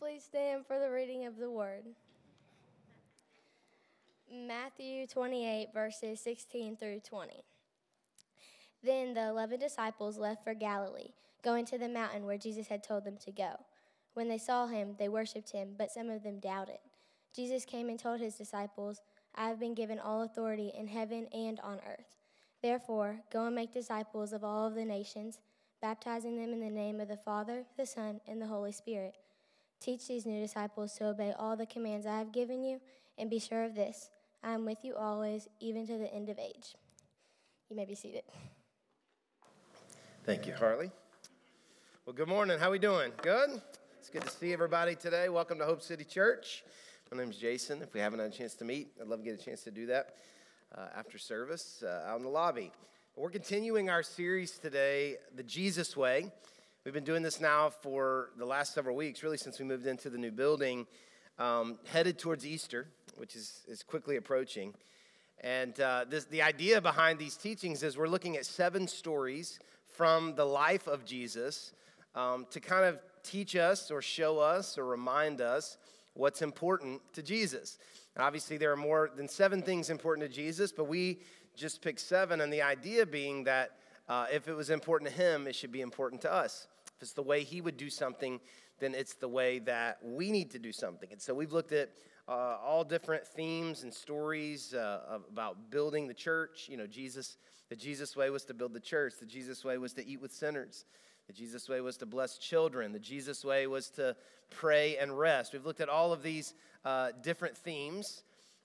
Please stand for the reading of the word. Matthew 28, verses 16 through 20. Then the eleven disciples left for Galilee, going to the mountain where Jesus had told them to go. When they saw him, they worshipped him, but some of them doubted. Jesus came and told his disciples, I have been given all authority in heaven and on earth. Therefore, go and make disciples of all of the nations, baptizing them in the name of the Father, the Son, and the Holy Spirit. Teach these new disciples to obey all the commands I have given you, and be sure of this I am with you always, even to the end of age. You may be seated. Thank you, Harley. Well, good morning. How are we doing? Good? It's good to see everybody today. Welcome to Hope City Church. My name is Jason. If we haven't had a chance to meet, I'd love to get a chance to do that uh, after service uh, out in the lobby. We're continuing our series today, The Jesus Way. We've been doing this now for the last several weeks, really since we moved into the new building, um, headed towards Easter, which is, is quickly approaching. And uh, this, the idea behind these teachings is we're looking at seven stories from the life of Jesus um, to kind of teach us or show us or remind us what's important to Jesus. And obviously, there are more than seven things important to Jesus, but we just picked seven, and the idea being that uh, if it was important to him, it should be important to us. If it's the way he would do something, then it's the way that we need to do something. And so we've looked at uh, all different themes and stories uh, about building the church. You know, Jesus, the Jesus way was to build the church, the Jesus way was to eat with sinners. The Jesus way was to bless children. The Jesus way was to pray and rest. We've looked at all of these uh, different themes.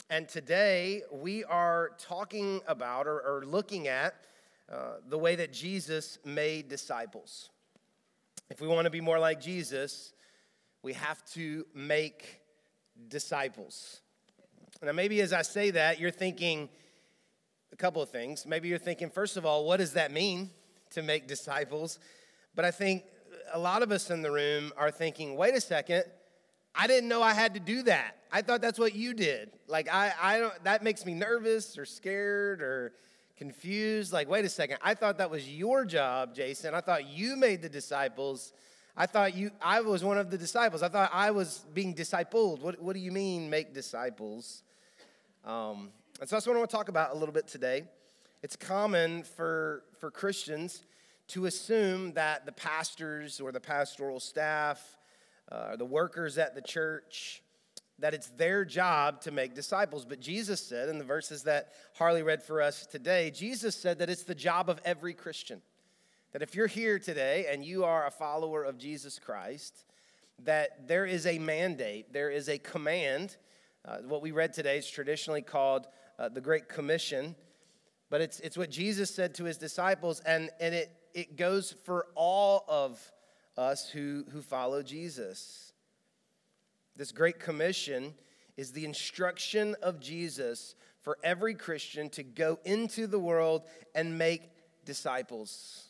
And today we are talking about or, or looking at uh, the way that Jesus made disciples. If we want to be more like Jesus, we have to make disciples. Now, maybe as I say that, you're thinking a couple of things. Maybe you're thinking, first of all, what does that mean to make disciples? But I think a lot of us in the room are thinking, wait a second, I didn't know I had to do that. I thought that's what you did. Like I, I don't that makes me nervous or scared or confused. Like, wait a second, I thought that was your job, Jason. I thought you made the disciples. I thought you I was one of the disciples. I thought I was being discipled. What, what do you mean make disciples? Um, and so that's what I want to talk about a little bit today. It's common for, for Christians to assume that the pastors or the pastoral staff uh, or the workers at the church that it's their job to make disciples but jesus said in the verses that harley read for us today jesus said that it's the job of every christian that if you're here today and you are a follower of jesus christ that there is a mandate there is a command uh, what we read today is traditionally called uh, the great commission but it's, it's what jesus said to his disciples and, and it it goes for all of us who, who follow Jesus. This Great Commission is the instruction of Jesus for every Christian to go into the world and make disciples.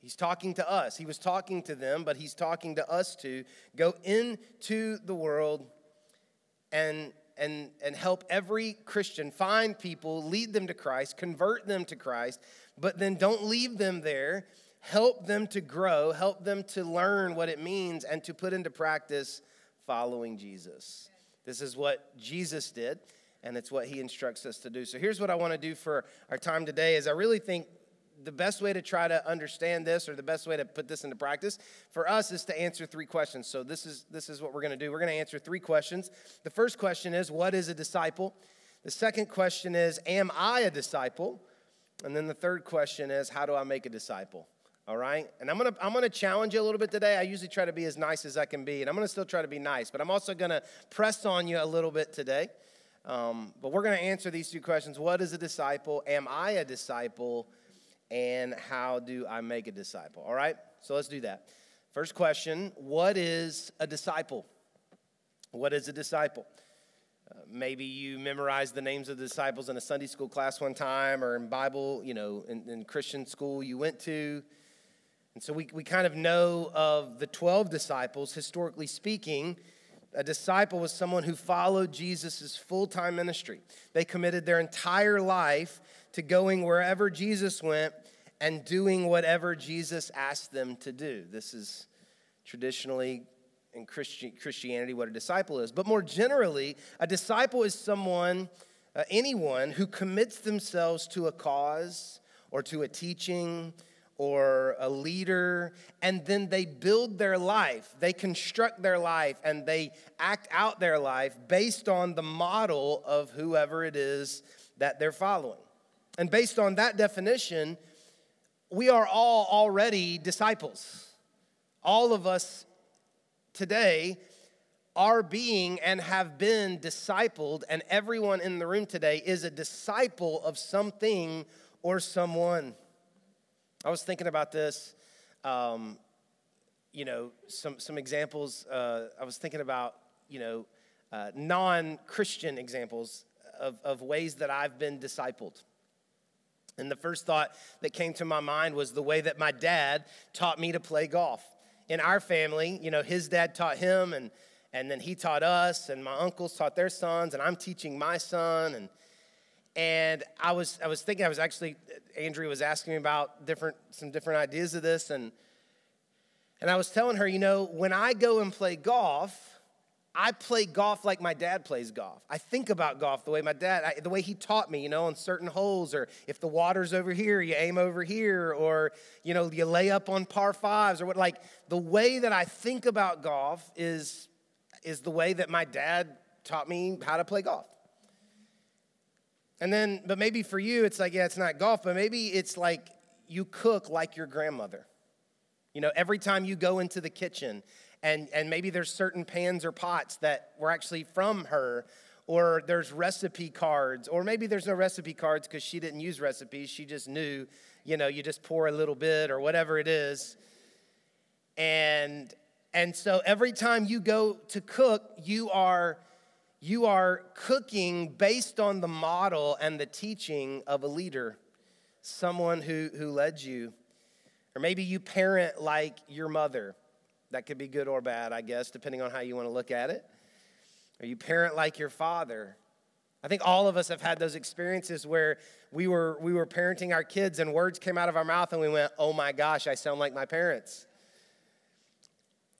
He's talking to us. He was talking to them, but he's talking to us to go into the world and, and, and help every Christian find people, lead them to Christ, convert them to Christ, but then don't leave them there. Help them to grow, help them to learn what it means and to put into practice following Jesus. This is what Jesus did, and it's what he instructs us to do. So here's what I want to do for our time today is I really think the best way to try to understand this or the best way to put this into practice for us is to answer three questions so this is this is what we're going to do we're going to answer three questions the first question is what is a disciple the second question is am i a disciple and then the third question is, how do I make a disciple? All right? And I'm gonna, I'm gonna challenge you a little bit today. I usually try to be as nice as I can be, and I'm gonna still try to be nice, but I'm also gonna press on you a little bit today. Um, but we're gonna answer these two questions What is a disciple? Am I a disciple? And how do I make a disciple? All right? So let's do that. First question What is a disciple? What is a disciple? maybe you memorized the names of the disciples in a Sunday school class one time or in Bible, you know, in, in Christian school you went to. And so we, we kind of know of the 12 disciples, historically speaking. A disciple was someone who followed Jesus' full time ministry. They committed their entire life to going wherever Jesus went and doing whatever Jesus asked them to do. This is traditionally in Christi- Christianity what a disciple is. But more generally, a disciple is someone, uh, anyone who commits themselves to a cause or to a teaching or a leader, and then they build their life, they construct their life, and they act out their life based on the model of whoever it is that they're following. And based on that definition, we are all already disciples. All of us today are being and have been discipled, and everyone in the room today is a disciple of something or someone. I was thinking about this, um, you know, some, some examples. Uh, I was thinking about, you know, uh, non Christian examples of, of ways that I've been discipled. And the first thought that came to my mind was the way that my dad taught me to play golf. In our family, you know, his dad taught him, and, and then he taught us, and my uncles taught their sons, and I'm teaching my son. And, and I was, I was thinking, I was actually, Andrea was asking me about different, some different ideas of this, and, and I was telling her, you know, when I go and play golf, I play golf like my dad plays golf. I think about golf the way my dad, I, the way he taught me, you know, on certain holes, or if the water's over here, you aim over here, or, you know, you lay up on par fives, or what. Like the way that I think about golf is, is the way that my dad taught me how to play golf. And then, but maybe for you, it's like, yeah, it's not golf, but maybe it's like you cook like your grandmother. You know, every time you go into the kitchen and, and maybe there's certain pans or pots that were actually from her or there's recipe cards or maybe there's no recipe cards because she didn't use recipes she just knew you know you just pour a little bit or whatever it is and and so every time you go to cook you are you are cooking based on the model and the teaching of a leader someone who who led you or maybe you parent like your mother that could be good or bad, I guess, depending on how you want to look at it. Or you parent like your father. I think all of us have had those experiences where we were, we were parenting our kids and words came out of our mouth and we went, oh my gosh, I sound like my parents.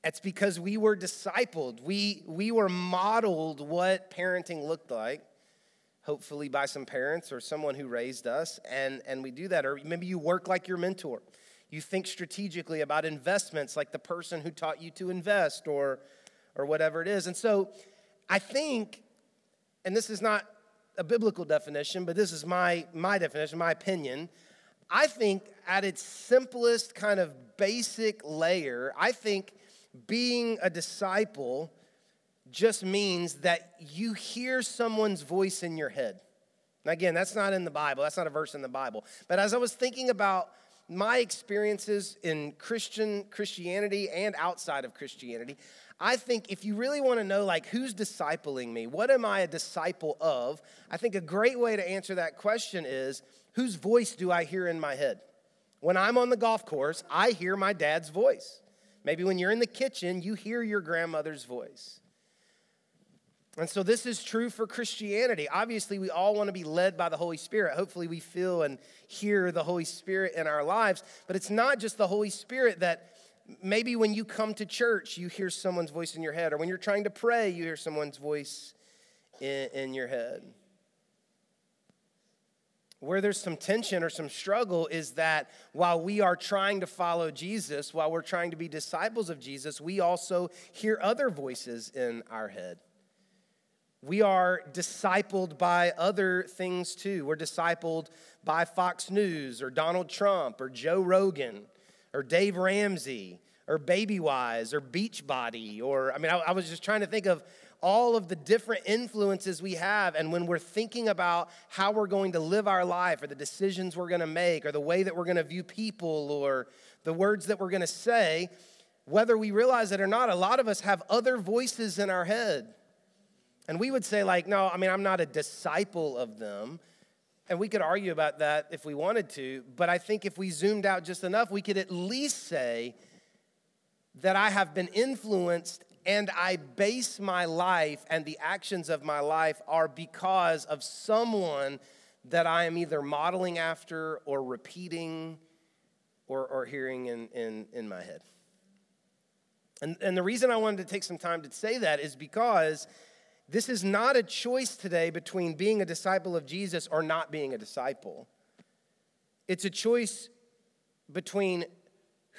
It's because we were discipled. We, we were modeled what parenting looked like, hopefully by some parents or someone who raised us. And, and we do that. Or maybe you work like your mentor. You think strategically about investments like the person who taught you to invest or, or whatever it is. And so I think, and this is not a biblical definition, but this is my, my definition, my opinion. I think at its simplest kind of basic layer, I think being a disciple just means that you hear someone's voice in your head. Now, again, that's not in the Bible, that's not a verse in the Bible. But as I was thinking about my experiences in Christian Christianity and outside of Christianity, I think if you really want to know like who's discipling me, what am I a disciple of? I think a great way to answer that question is whose voice do I hear in my head? When I'm on the golf course, I hear my dad's voice. Maybe when you're in the kitchen, you hear your grandmother's voice. And so this is true for Christianity. Obviously, we all want to be led by the Holy Spirit. Hopefully, we feel and hear the Holy Spirit in our lives. But it's not just the Holy Spirit that maybe when you come to church, you hear someone's voice in your head, or when you're trying to pray, you hear someone's voice in, in your head. Where there's some tension or some struggle is that while we are trying to follow Jesus, while we're trying to be disciples of Jesus, we also hear other voices in our head. We are discipled by other things too. We're discipled by Fox News or Donald Trump or Joe Rogan or Dave Ramsey or Babywise or Beachbody or, I mean, I, I was just trying to think of all of the different influences we have. And when we're thinking about how we're going to live our life or the decisions we're going to make or the way that we're going to view people or the words that we're going to say, whether we realize it or not, a lot of us have other voices in our head. And we would say, like, no, I mean, I'm not a disciple of them. And we could argue about that if we wanted to. But I think if we zoomed out just enough, we could at least say that I have been influenced and I base my life and the actions of my life are because of someone that I am either modeling after or repeating or, or hearing in, in, in my head. And, and the reason I wanted to take some time to say that is because this is not a choice today between being a disciple of Jesus or not being a disciple. It's a choice between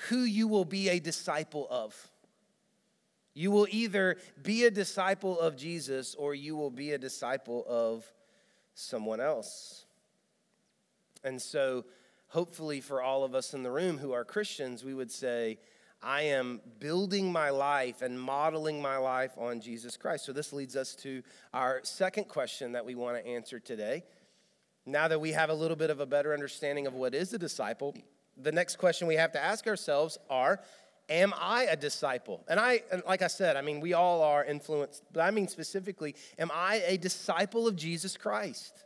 who you will be a disciple of. You will either be a disciple of Jesus or you will be a disciple of someone else. And so, hopefully, for all of us in the room who are Christians, we would say, I am building my life and modeling my life on Jesus Christ. So, this leads us to our second question that we want to answer today. Now that we have a little bit of a better understanding of what is a disciple, the next question we have to ask ourselves are Am I a disciple? And I, like I said, I mean, we all are influenced, but I mean specifically, am I a disciple of Jesus Christ?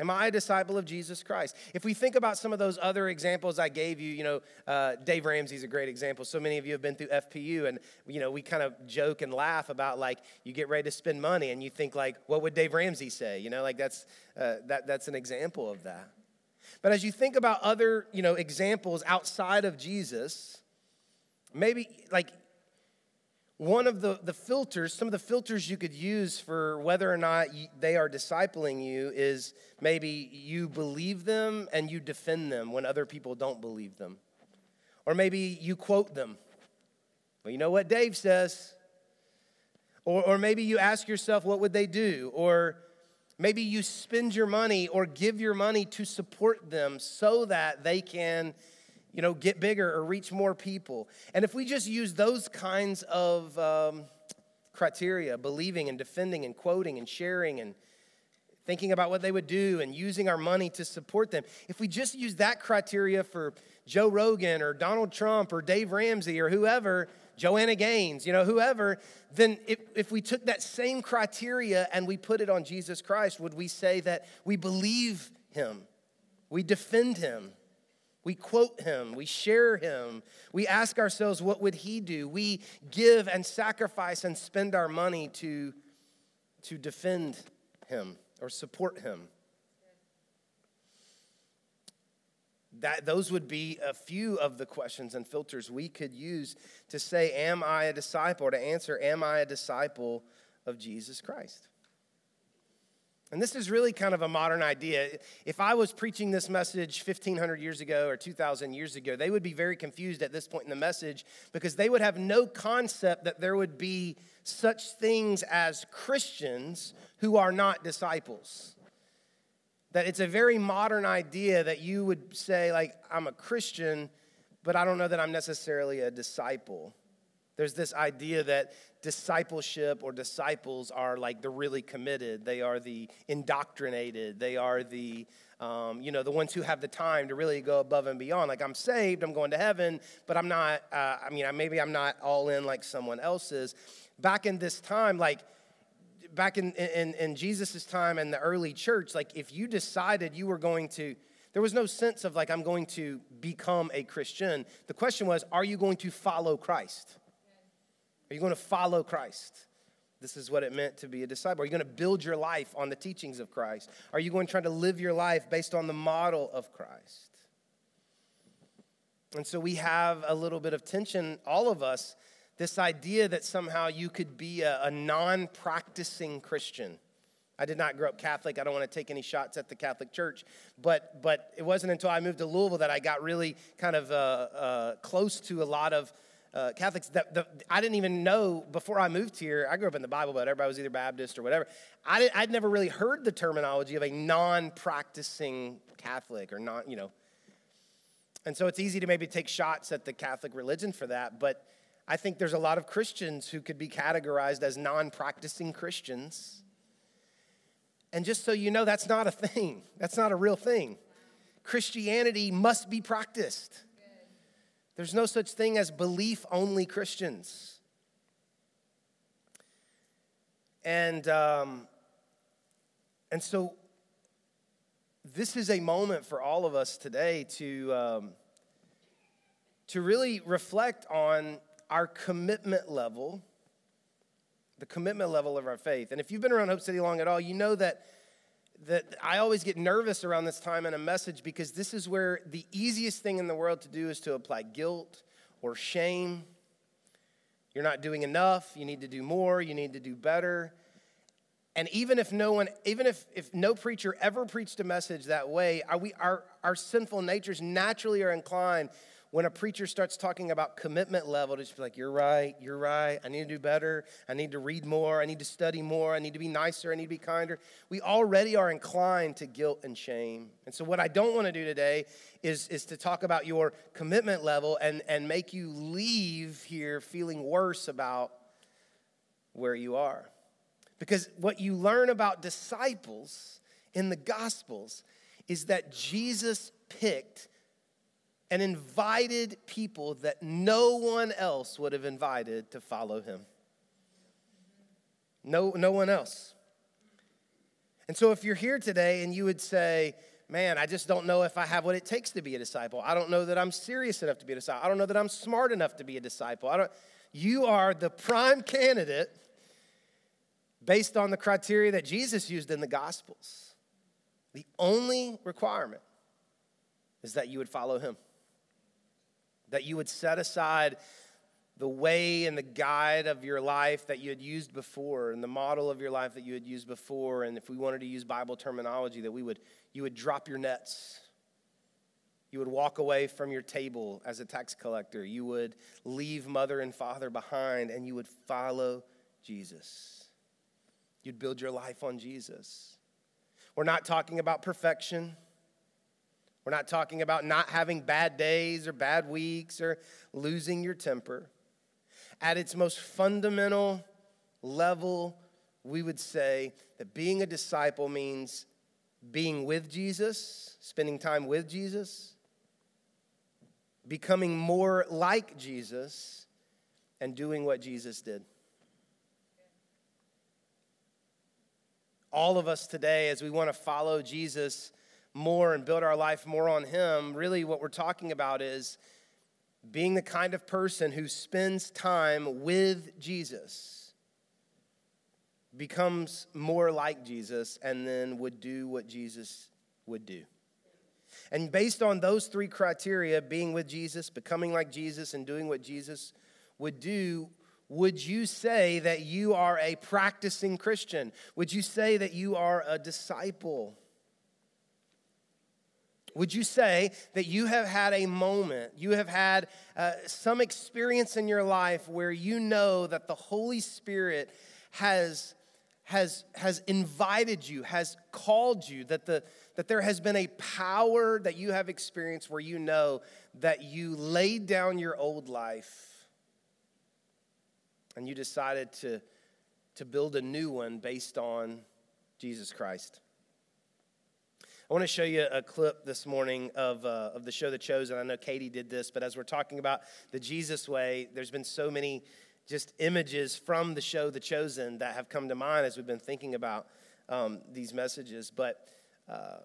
Am I a disciple of Jesus Christ? If we think about some of those other examples I gave you, you know, uh, Dave Ramsey's a great example. So many of you have been through FPU, and you know, we kind of joke and laugh about like you get ready to spend money, and you think like, what would Dave Ramsey say? You know, like that's uh, that that's an example of that. But as you think about other, you know, examples outside of Jesus, maybe like one of the, the filters, some of the filters you could use for whether or not they are discipling you is maybe you believe them and you defend them when other people don't believe them. Or maybe you quote them. Well, you know what Dave says. Or, or maybe you ask yourself, what would they do? Or maybe you spend your money or give your money to support them so that they can you know, get bigger or reach more people. And if we just use those kinds of um, criteria, believing and defending and quoting and sharing and thinking about what they would do and using our money to support them, if we just use that criteria for Joe Rogan or Donald Trump or Dave Ramsey or whoever, Joanna Gaines, you know, whoever, then if, if we took that same criteria and we put it on Jesus Christ, would we say that we believe him? We defend him? We quote him, we share him, we ask ourselves, what would he do? We give and sacrifice and spend our money to, to defend him or support him. That, those would be a few of the questions and filters we could use to say, Am I a disciple? or to answer, Am I a disciple of Jesus Christ? And this is really kind of a modern idea. If I was preaching this message 1500 years ago or 2000 years ago, they would be very confused at this point in the message because they would have no concept that there would be such things as Christians who are not disciples. That it's a very modern idea that you would say, like, I'm a Christian, but I don't know that I'm necessarily a disciple. There's this idea that discipleship or disciples are like the really committed, they are the indoctrinated, they are the um, you know, the ones who have the time to really go above and beyond. Like, I'm saved, I'm going to heaven, but I'm not, uh, I mean, maybe I'm not all in like someone else is. Back in this time, like, back in, in, in Jesus' time and the early church, like, if you decided you were going to, there was no sense of like, I'm going to become a Christian. The question was, are you going to follow Christ? Are you going to follow Christ? This is what it meant to be a disciple. Are you going to build your life on the teachings of Christ? Are you going to try to live your life based on the model of Christ? And so we have a little bit of tension, all of us, this idea that somehow you could be a, a non practicing Christian. I did not grow up Catholic. I don't want to take any shots at the Catholic Church, but but it wasn't until I moved to Louisville that I got really kind of uh, uh, close to a lot of uh, Catholics that the, I didn't even know before I moved here. I grew up in the Bible, but everybody was either Baptist or whatever. I did, I'd never really heard the terminology of a non-practicing Catholic or not, you know. And so it's easy to maybe take shots at the Catholic religion for that, but I think there's a lot of Christians who could be categorized as non-practicing Christians. And just so you know, that's not a thing. That's not a real thing. Christianity must be practiced. There's no such thing as belief only Christians. And, um, and so, this is a moment for all of us today to, um, to really reflect on our commitment level, the commitment level of our faith. And if you've been around Hope City long at all, you know that that I always get nervous around this time in a message because this is where the easiest thing in the world to do is to apply guilt or shame you're not doing enough, you need to do more, you need to do better. And even if no one, even if, if no preacher ever preached a message that way, we, our, our sinful natures naturally are inclined when a preacher starts talking about commitment level to just be like, you're right, you're right, I need to do better, I need to read more, I need to study more, I need to be nicer, I need to be kinder. We already are inclined to guilt and shame. And so, what I don't want to do today is, is to talk about your commitment level and, and make you leave here feeling worse about where you are. Because what you learn about disciples in the Gospels is that Jesus picked and invited people that no one else would have invited to follow him. No, no one else. And so, if you're here today and you would say, Man, I just don't know if I have what it takes to be a disciple. I don't know that I'm serious enough to be a disciple. I don't know that I'm smart enough to be a disciple. I don't, you are the prime candidate based on the criteria that Jesus used in the Gospels. The only requirement is that you would follow him that you would set aside the way and the guide of your life that you had used before and the model of your life that you had used before. And if we wanted to use bible terminology that we would you would drop your nets. You would walk away from your table as a tax collector. You would leave mother and father behind and you would follow jesus. You'd build your life on jesus. We're not talking about perfection we're not talking about not having bad days or bad weeks or losing your temper. At its most fundamental level, we would say that being a disciple means being with Jesus, spending time with Jesus, becoming more like Jesus, and doing what Jesus did. All of us today, as we want to follow Jesus, more and build our life more on Him, really what we're talking about is being the kind of person who spends time with Jesus, becomes more like Jesus, and then would do what Jesus would do. And based on those three criteria being with Jesus, becoming like Jesus, and doing what Jesus would do would you say that you are a practicing Christian? Would you say that you are a disciple? Would you say that you have had a moment, you have had uh, some experience in your life where you know that the Holy Spirit has, has, has invited you, has called you, that, the, that there has been a power that you have experienced where you know that you laid down your old life and you decided to, to build a new one based on Jesus Christ? I want to show you a clip this morning of, uh, of the show The Chosen. I know Katie did this, but as we're talking about the Jesus way, there's been so many just images from the show The Chosen that have come to mind as we've been thinking about um, these messages. But uh,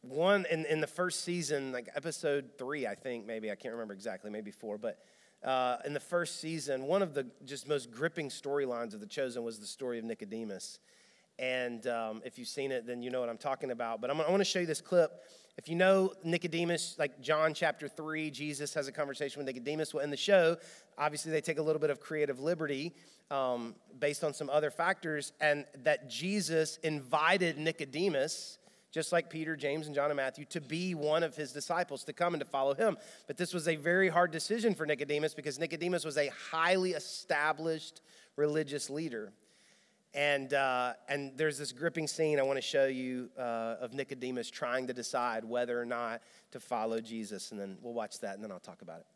one in, in the first season, like episode three, I think, maybe, I can't remember exactly, maybe four, but uh, in the first season, one of the just most gripping storylines of The Chosen was the story of Nicodemus. And um, if you've seen it, then you know what I'm talking about. But I'm, I want to show you this clip. If you know Nicodemus, like John chapter 3, Jesus has a conversation with Nicodemus. Well, in the show, obviously they take a little bit of creative liberty um, based on some other factors, and that Jesus invited Nicodemus, just like Peter, James, and John and Matthew, to be one of his disciples, to come and to follow him. But this was a very hard decision for Nicodemus because Nicodemus was a highly established religious leader. And, uh, and there's this gripping scene I want to show you uh, of Nicodemus trying to decide whether or not to follow Jesus. And then we'll watch that and then I'll talk about it.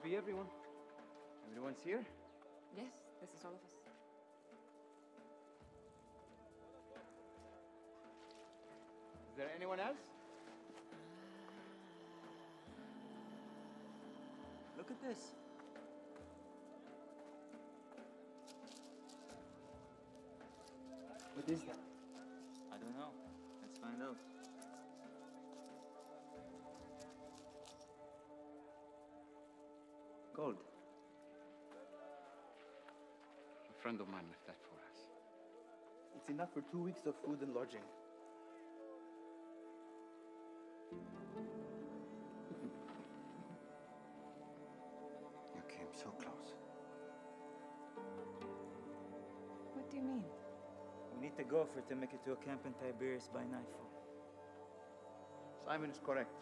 Should be everyone. Everyone's here? Yes, this is all of us. Is there anyone else? Uh, look at this. What is that? I don't know. Let's find out. Gold. A friend of mine left that for us. It's enough for two weeks of food and lodging. You came so close. What do you mean? We need to go for it to make it to a camp in Tiberias by nightfall. Simon is correct.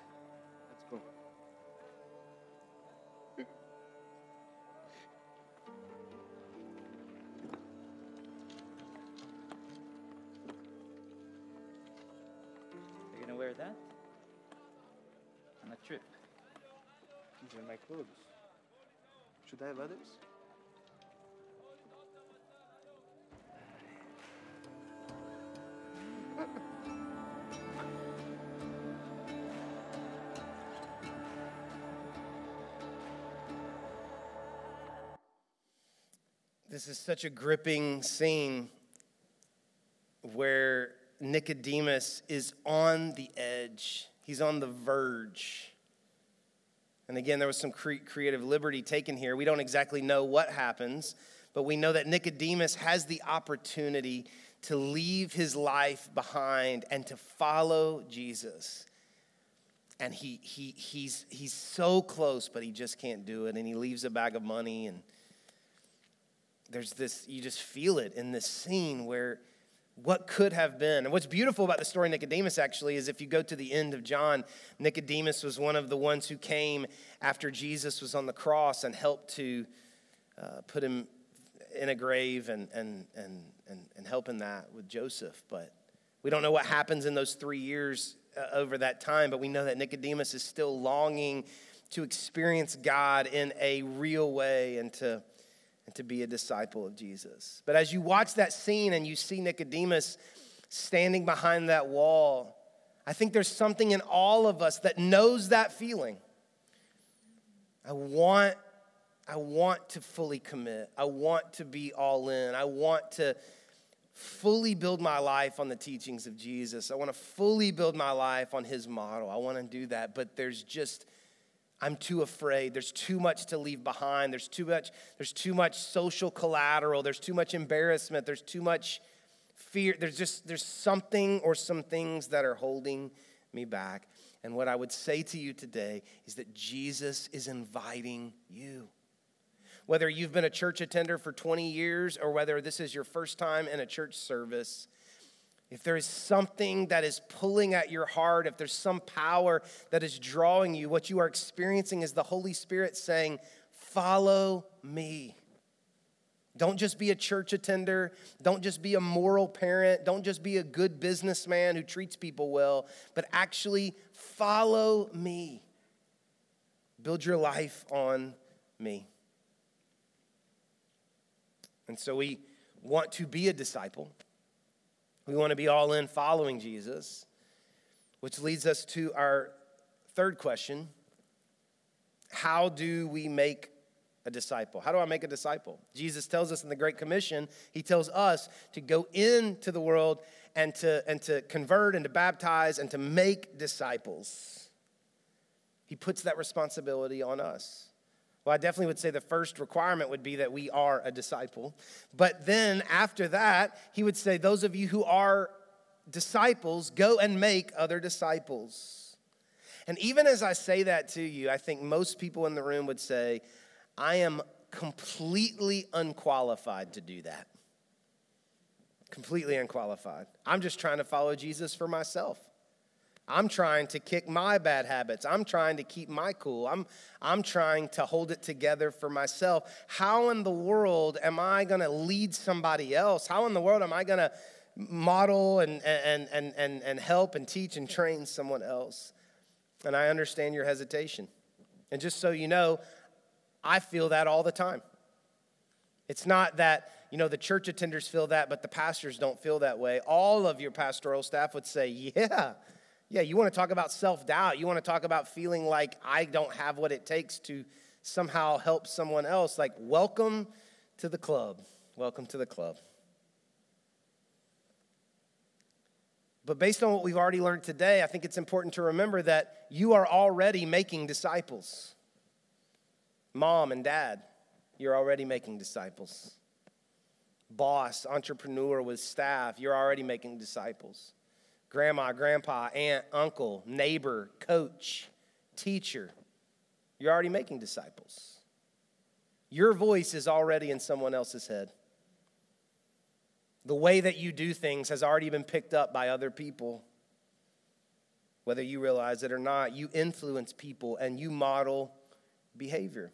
Should I have others? This is such a gripping scene where Nicodemus is on the edge, he's on the verge. And again, there was some cre- creative liberty taken here. We don't exactly know what happens, but we know that Nicodemus has the opportunity to leave his life behind and to follow Jesus. And he, he, he's, he's so close, but he just can't do it. And he leaves a bag of money and there's this, you just feel it in this scene where what could have been. And what's beautiful about the story of Nicodemus actually is if you go to the end of John, Nicodemus was one of the ones who came after Jesus was on the cross and helped to uh, put him in a grave and, and, and, and, and help in that with Joseph. But we don't know what happens in those three years uh, over that time, but we know that Nicodemus is still longing to experience God in a real way and to and to be a disciple of Jesus. But as you watch that scene and you see Nicodemus standing behind that wall, I think there's something in all of us that knows that feeling. I want I want to fully commit. I want to be all in. I want to fully build my life on the teachings of Jesus. I want to fully build my life on his model. I want to do that, but there's just I'm too afraid. There's too much to leave behind. There's too much, there's too much social collateral. There's too much embarrassment. There's too much fear. There's just there's something or some things that are holding me back. And what I would say to you today is that Jesus is inviting you. Whether you've been a church attender for 20 years or whether this is your first time in a church service, if there is something that is pulling at your heart, if there's some power that is drawing you, what you are experiencing is the Holy Spirit saying, Follow me. Don't just be a church attender. Don't just be a moral parent. Don't just be a good businessman who treats people well, but actually follow me. Build your life on me. And so we want to be a disciple. We want to be all in following Jesus, which leads us to our third question How do we make a disciple? How do I make a disciple? Jesus tells us in the Great Commission, He tells us to go into the world and to, and to convert and to baptize and to make disciples. He puts that responsibility on us. Well, I definitely would say the first requirement would be that we are a disciple. But then after that, he would say, Those of you who are disciples, go and make other disciples. And even as I say that to you, I think most people in the room would say, I am completely unqualified to do that. Completely unqualified. I'm just trying to follow Jesus for myself. I'm trying to kick my bad habits. I'm trying to keep my cool. I'm, I'm trying to hold it together for myself. How in the world am I going to lead somebody else? How in the world am I going to model and, and, and, and, and help and teach and train someone else? And I understand your hesitation. And just so you know, I feel that all the time. It's not that, you know, the church attenders feel that, but the pastors don't feel that way. All of your pastoral staff would say, yeah, yeah, you want to talk about self doubt. You want to talk about feeling like I don't have what it takes to somehow help someone else. Like, welcome to the club. Welcome to the club. But based on what we've already learned today, I think it's important to remember that you are already making disciples. Mom and dad, you're already making disciples. Boss, entrepreneur with staff, you're already making disciples. Grandma, grandpa, aunt, uncle, neighbor, coach, teacher, you're already making disciples. Your voice is already in someone else's head. The way that you do things has already been picked up by other people. Whether you realize it or not, you influence people and you model behavior.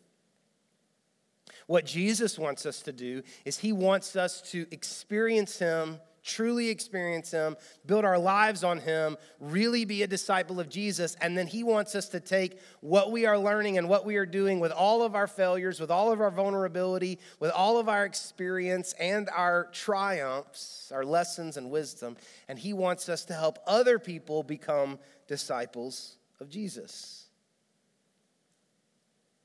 What Jesus wants us to do is he wants us to experience him truly experience Him, build our lives on Him, really be a disciple of Jesus. And then He wants us to take what we are learning and what we are doing with all of our failures, with all of our vulnerability, with all of our experience and our triumphs, our lessons and wisdom. And He wants us to help other people become disciples of Jesus.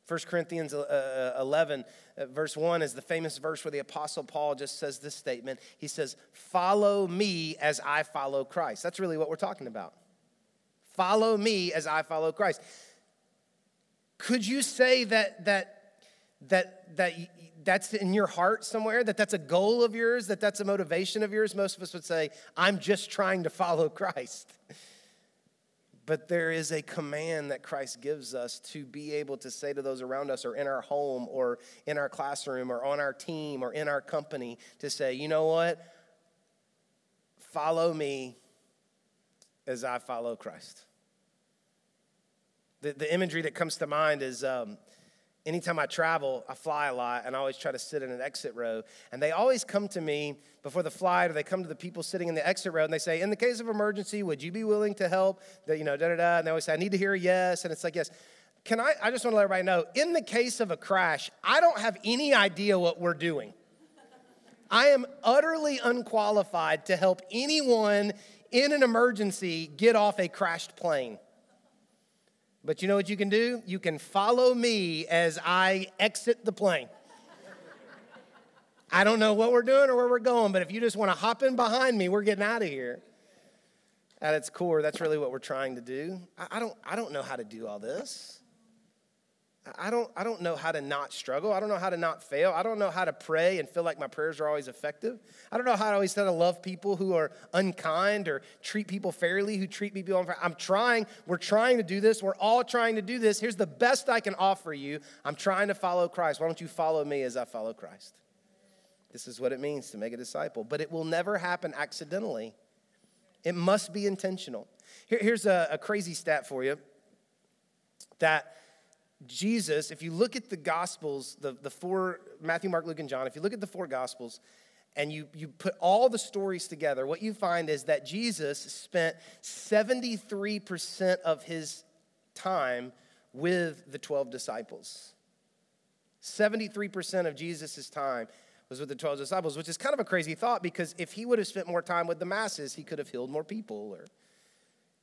1 Corinthians uh, uh, 11, uh, verse 1 is the famous verse where the Apostle Paul just says this statement. He says, Follow me as I follow Christ. That's really what we're talking about. Follow me as I follow Christ. Could you say that, that, that, that that's in your heart somewhere, that that's a goal of yours, that that's a motivation of yours? Most of us would say, I'm just trying to follow Christ. But there is a command that Christ gives us to be able to say to those around us, or in our home, or in our classroom, or on our team, or in our company, to say, you know what? Follow me as I follow Christ. The, the imagery that comes to mind is um, anytime I travel, I fly a lot, and I always try to sit in an exit row. And they always come to me before the flight, or they come to the people sitting in the exit row, and they say, "In the case of emergency, would you be willing to help?" That you know, da da da. And they always say, "I need to hear a yes," and it's like yes. Can I? I just want to let everybody know. In the case of a crash, I don't have any idea what we're doing. I am utterly unqualified to help anyone in an emergency get off a crashed plane. But you know what you can do? You can follow me as I exit the plane. I don't know what we're doing or where we're going, but if you just want to hop in behind me, we're getting out of here. At its core, that's really what we're trying to do. I, don't, I don't know how to do all this. I don't, I don't know how to not struggle. I don't know how to not fail. I don't know how to pray and feel like my prayers are always effective. I don't know how to always try to love people who are unkind or treat people fairly, who treat people unfair. I'm trying. We're trying to do this. We're all trying to do this. Here's the best I can offer you. I'm trying to follow Christ. Why don't you follow me as I follow Christ? This is what it means to make a disciple. But it will never happen accidentally, it must be intentional. Here, here's a, a crazy stat for you that Jesus, if you look at the Gospels, the, the four, Matthew, Mark, Luke, and John, if you look at the four Gospels and you, you put all the stories together, what you find is that Jesus spent 73% of his time with the 12 disciples. 73% of Jesus' time was with the 12 disciples, which is kind of a crazy thought because if he would have spent more time with the masses, he could have healed more people or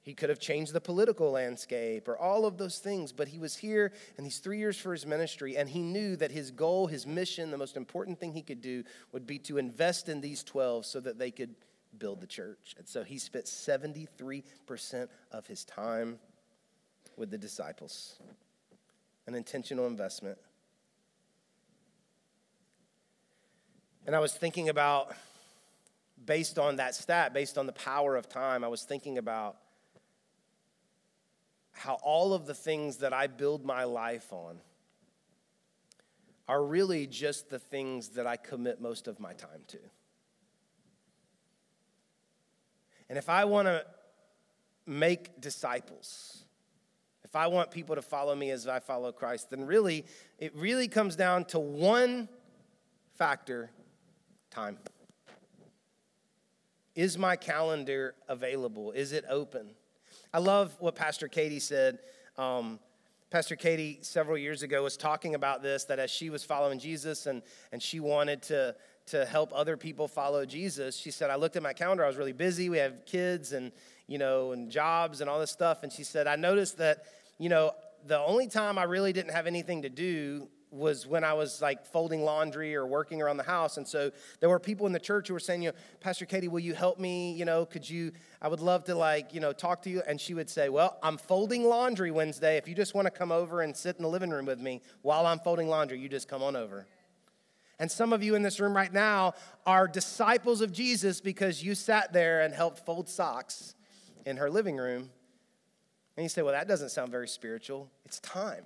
he could have changed the political landscape or all of those things, but he was here in these three years for his ministry, and he knew that his goal, his mission, the most important thing he could do would be to invest in these 12 so that they could build the church. And so he spent 73% of his time with the disciples, an intentional investment. And I was thinking about, based on that stat, based on the power of time, I was thinking about how all of the things that I build my life on are really just the things that I commit most of my time to. And if I want to make disciples, if I want people to follow me as I follow Christ, then really, it really comes down to one factor time. Is my calendar available? Is it open? I love what Pastor Katie said um, Pastor Katie, several years ago, was talking about this that as she was following Jesus and, and she wanted to, to help other people follow Jesus, she said, I looked at my calendar, I was really busy. We have kids and, you know, and jobs and all this stuff. And she said, I noticed that, you know, the only time I really didn't have anything to do was when I was like folding laundry or working around the house. And so there were people in the church who were saying, you know, Pastor Katie, will you help me? You know, could you, I would love to like, you know, talk to you. And she would say, well, I'm folding laundry Wednesday. If you just want to come over and sit in the living room with me while I'm folding laundry, you just come on over. And some of you in this room right now are disciples of Jesus because you sat there and helped fold socks in her living room. And you say, well, that doesn't sound very spiritual. It's time.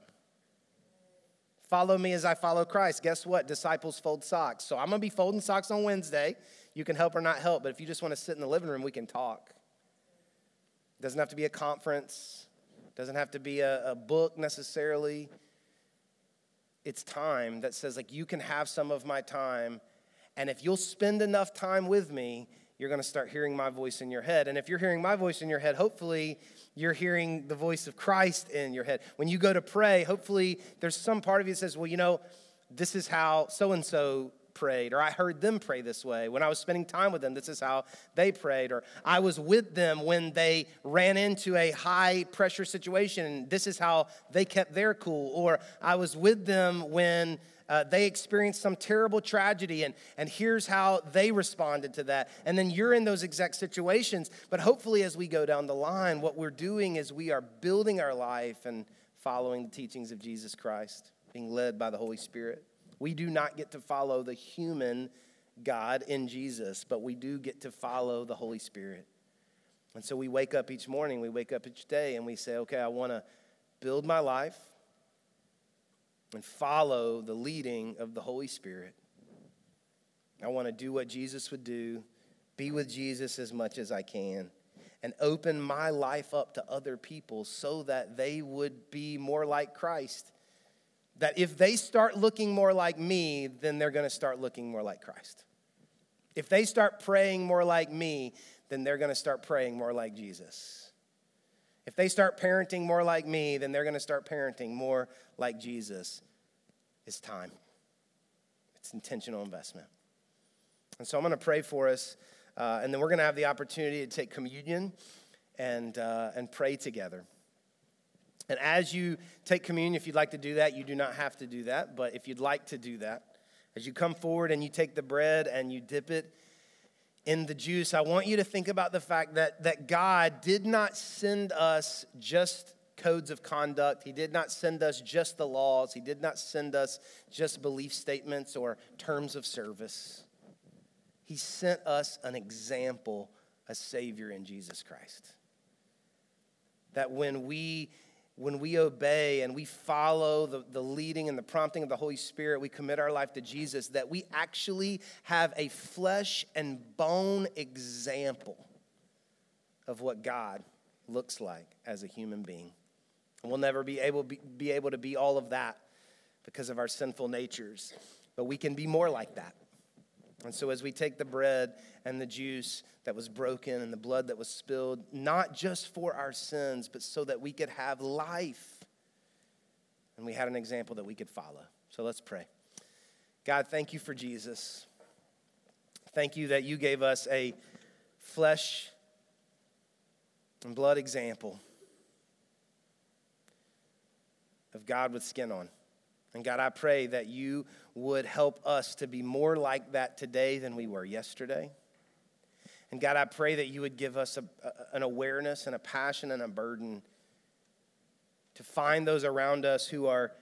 Follow me as I follow Christ. Guess what? Disciples fold socks. So I'm going to be folding socks on Wednesday. You can help or not help, but if you just want to sit in the living room, we can talk. It doesn't have to be a conference, it doesn't have to be a, a book necessarily. It's time that says, like, you can have some of my time, and if you'll spend enough time with me, you're going to start hearing my voice in your head. And if you're hearing my voice in your head, hopefully you're hearing the voice of Christ in your head. When you go to pray, hopefully there's some part of you that says, well, you know, this is how so and so prayed, or I heard them pray this way. When I was spending time with them, this is how they prayed, or I was with them when they ran into a high pressure situation, and this is how they kept their cool, or I was with them when uh, they experienced some terrible tragedy, and, and here's how they responded to that. And then you're in those exact situations. But hopefully, as we go down the line, what we're doing is we are building our life and following the teachings of Jesus Christ, being led by the Holy Spirit. We do not get to follow the human God in Jesus, but we do get to follow the Holy Spirit. And so we wake up each morning, we wake up each day, and we say, okay, I want to build my life and follow the leading of the Holy Spirit. I want to do what Jesus would do, be with Jesus as much as I can, and open my life up to other people so that they would be more like Christ. That if they start looking more like me, then they're going to start looking more like Christ. If they start praying more like me, then they're going to start praying more like Jesus. If they start parenting more like me, then they're going to start parenting more like Jesus. It's time, it's intentional investment. And so I'm going to pray for us, uh, and then we're going to have the opportunity to take communion and, uh, and pray together. And as you take communion, if you'd like to do that, you do not have to do that, but if you'd like to do that, as you come forward and you take the bread and you dip it in the juice, I want you to think about the fact that, that God did not send us just codes of conduct. He did not send us just the laws. He did not send us just belief statements or terms of service. He sent us an example, a Savior in Jesus Christ. That when we when we obey and we follow the, the leading and the prompting of the Holy Spirit, we commit our life to Jesus, that we actually have a flesh and bone example of what God looks like as a human being. And we'll never be able, be, be able to be all of that because of our sinful natures, but we can be more like that. And so, as we take the bread and the juice that was broken and the blood that was spilled, not just for our sins, but so that we could have life, and we had an example that we could follow. So, let's pray. God, thank you for Jesus. Thank you that you gave us a flesh and blood example of God with skin on. And God, I pray that you would help us to be more like that today than we were yesterday. And God, I pray that you would give us a, a, an awareness and a passion and a burden to find those around us who are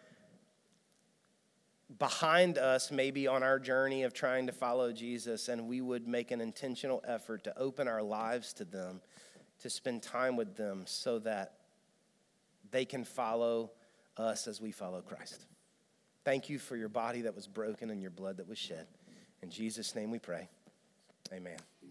behind us, maybe on our journey of trying to follow Jesus, and we would make an intentional effort to open our lives to them, to spend time with them so that they can follow us as we follow Christ. Thank you for your body that was broken and your blood that was shed. In Jesus' name we pray. Amen.